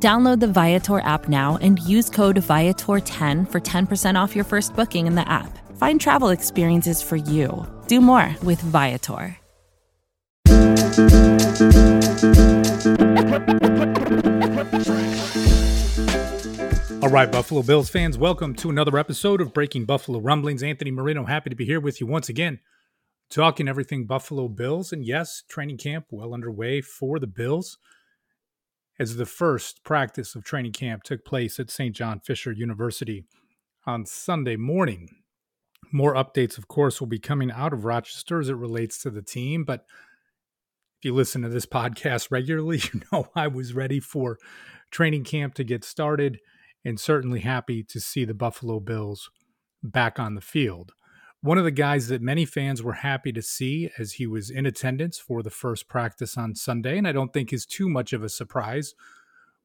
Download the Viator app now and use code Viator10 for 10% off your first booking in the app. Find travel experiences for you. Do more with Viator. All right, Buffalo Bills fans, welcome to another episode of Breaking Buffalo Rumblings. Anthony Marino, happy to be here with you once again, talking everything Buffalo Bills. And yes, training camp well underway for the Bills as the first practice of training camp took place at St. John Fisher University on Sunday morning. More updates, of course, will be coming out of Rochester as it relates to the team, but if you listen to this podcast regularly, you know I was ready for training camp to get started and certainly happy to see the Buffalo Bills back on the field. One of the guys that many fans were happy to see as he was in attendance for the first practice on Sunday, and I don't think is too much of a surprise,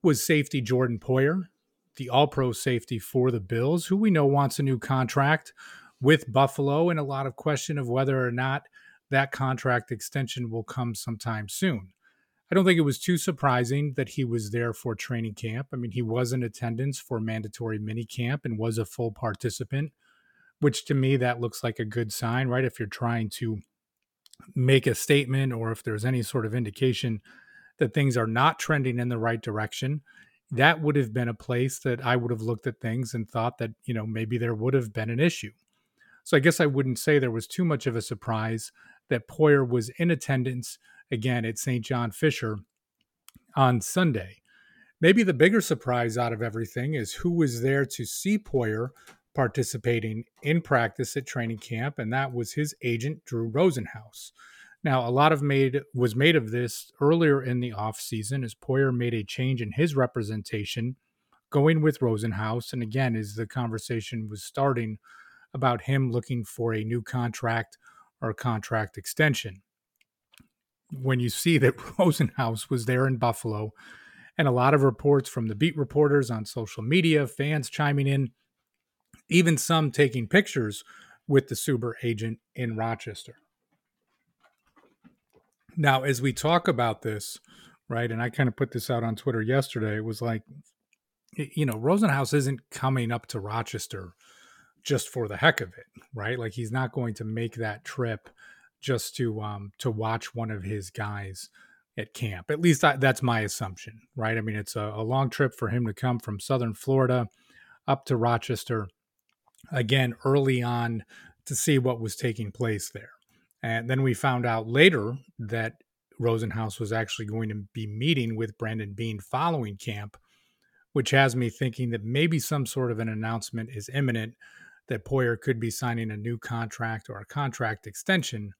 was safety Jordan Poyer, the all pro safety for the Bills, who we know wants a new contract with Buffalo, and a lot of question of whether or not that contract extension will come sometime soon. I don't think it was too surprising that he was there for training camp. I mean, he was in attendance for mandatory mini camp and was a full participant, which to me, that looks like a good sign, right? If you're trying to make a statement or if there's any sort of indication that things are not trending in the right direction, that would have been a place that I would have looked at things and thought that, you know, maybe there would have been an issue. So I guess I wouldn't say there was too much of a surprise that Poyer was in attendance again at St. John Fisher on Sunday. Maybe the bigger surprise out of everything is who was there to see Poyer participating in practice at training camp, and that was his agent, Drew Rosenhaus. Now, a lot of made was made of this earlier in the offseason as Poyer made a change in his representation, going with Rosenhaus. And again, as the conversation was starting about him looking for a new contract or contract extension when you see that Rosenhaus was there in Buffalo, and a lot of reports from the beat reporters on social media, fans chiming in, even some taking pictures with the Suber agent in Rochester. Now, as we talk about this, right, and I kind of put this out on Twitter yesterday, it was like, you know, Rosenhaus isn't coming up to Rochester just for the heck of it, right? Like he's not going to make that trip just to um to watch one of his guys at camp. At least I, that's my assumption, right? I mean, it's a, a long trip for him to come from Southern Florida up to Rochester again early on to see what was taking place there. And then we found out later that Rosenhaus was actually going to be meeting with Brandon Beane following camp, which has me thinking that maybe some sort of an announcement is imminent that Poyer could be signing a new contract or a contract extension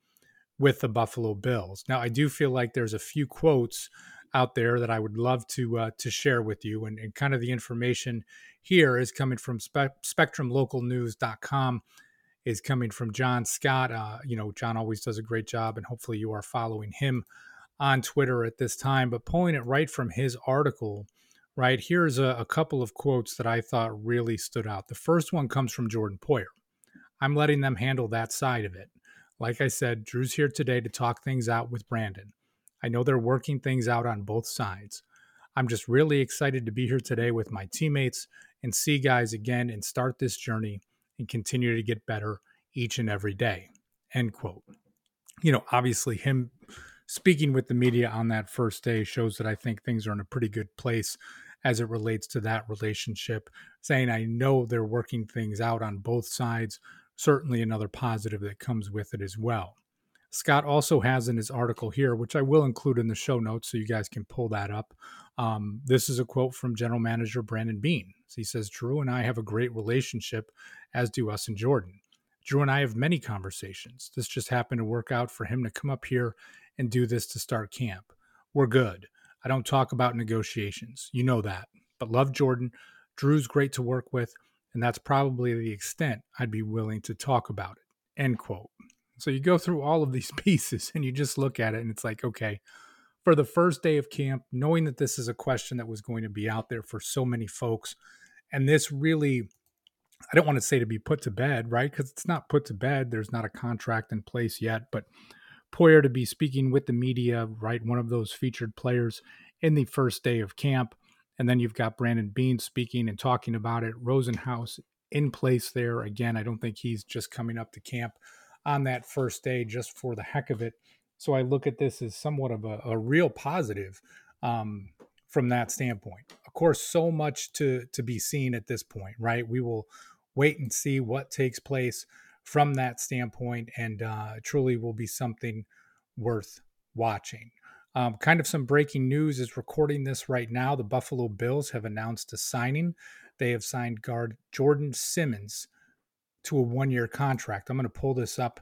with the Buffalo Bills. Now, I do feel like there's a few quotes out there that I would love to uh, to share with you, and, and, kind of the information here is coming from spe- SpectrumLocalNews.com. Is coming from Jon Scott. Uh, you know, Jon always does a great job, and hopefully you are following him on Twitter at this time. But pulling it right from his article, right here's a, a couple of quotes that I thought really stood out. The first one comes from Jordan Poyer. I'm letting them handle that side of it. Like I said, Drew's here today to talk things out with Brandon. I know they're working things out on both sides. I'm just really excited to be here today with my teammates and see guys again and start this journey and continue to get better each and every day. End quote. You know, obviously, him speaking with the media on that first day shows that I think things are in a pretty good place as it relates to that relationship. Saying I know they're working things out on both sides certainly another positive that comes with it as well. Scott also has in his article here, which I will include in the show notes so you guys can pull that up. Um, this is a quote from General Manager Brandon Beane. He says, Drew and I have a great relationship, as do us and Jordan. Drew and I have many conversations. This just happened to work out for him to come up here and do this to start camp. We're good. I don't talk about negotiations. You know that. But love Jordan. Drew's great to work with and that's probably the extent I'd be willing to talk about it. End quote. So you go through all of these pieces and you just look at it and it's like, okay, for the first day of camp, knowing that this is a question that was going to be out there for so many folks, and this really, I don't want to say to be put to bed, right? Because it's not put to bed. There's not a contract in place yet, but Poyer to be speaking with the media, right? One of those featured players in the first day of camp. And then you've got Brandon Beane speaking and talking about it. Rosenhaus in place there. Again, I don't think he's just coming up to camp on that first day just for the heck of it. So I look at this as somewhat of a, a real positive um, from that standpoint. Of course, so much to to be seen at this point, right? We will wait and see what takes place from that standpoint, and uh, truly will be something worth watching. Um, kind of some breaking news is recording this right now. The Buffalo Bills have announced a signing. They have signed guard Jordan Simmons to a one year contract. I'm going to pull this up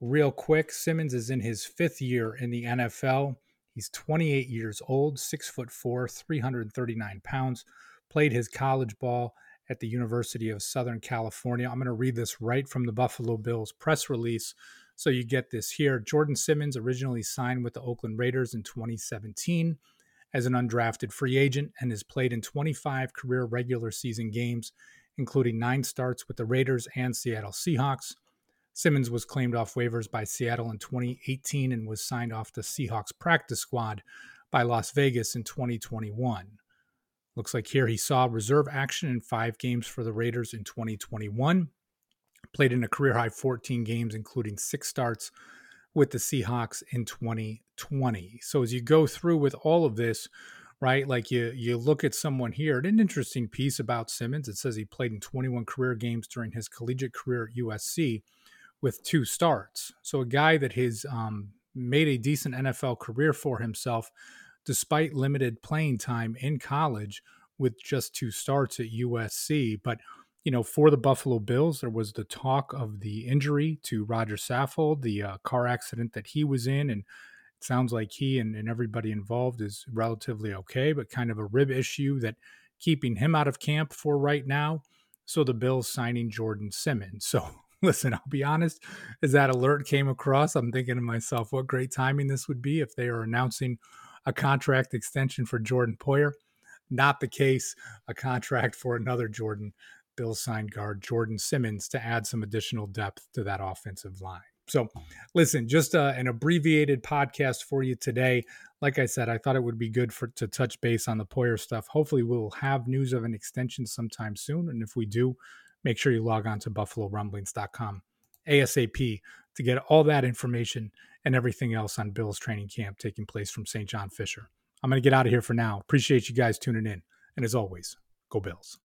real quick. Simmons is in his fifth year in the NFL. He's 28 years old, six foot four, 339 pounds. Played his college ball at the University of Southern California. I'm going to read this right from the Buffalo Bills press release so you get this here. Jordan Simmons originally signed with the Oakland Raiders in 2017 as an undrafted free agent and has played in 25 career regular season games including nine starts with the Raiders and Seattle Seahawks. Simmons was claimed off waivers by Seattle in 2018 and was signed off the Seahawks practice squad by Las Vegas in 2021. Looks like here he saw reserve action in five games for the Raiders in 2021. Played in a career high 14 games, including six starts with the Seahawks in 2020. So as you go through with all of this, right? Like you you look at someone here, an interesting piece about Simmons. It says he played in 21 career games during his collegiate career at USC with two starts. So a guy that has um, made a decent NFL career for himself despite limited playing time in college with just two starts at USC. But you know, for the Buffalo Bills, there was the talk of the injury to Roger Saffold, the uh, car accident that he was in, and sounds like he and, and everybody involved is relatively okay, but kind of a rib issue that keeping him out of camp for right now. So the Bills signing Jordan Simmons. So listen, I'll be honest, as that alert came across, I'm thinking to myself, what great timing this would be if they are announcing a contract extension for Jordan Poyer. Not the case, a contract for another Jordan. Bills signed guard Jordan Simmons to add some additional depth to that offensive line. So, listen, just uh, an abbreviated podcast for you today. Like I said, I thought it would be good for to touch base on the Poyer stuff. Hopefully, we'll have news of an extension sometime soon, and if we do, make sure you log on to buffalorumblings.com ASAP to get all that information and everything else on Bill's training camp taking place from St. John Fisher. I'm going to get out of here for now. Appreciate you guys tuning in, and as always, go Bills.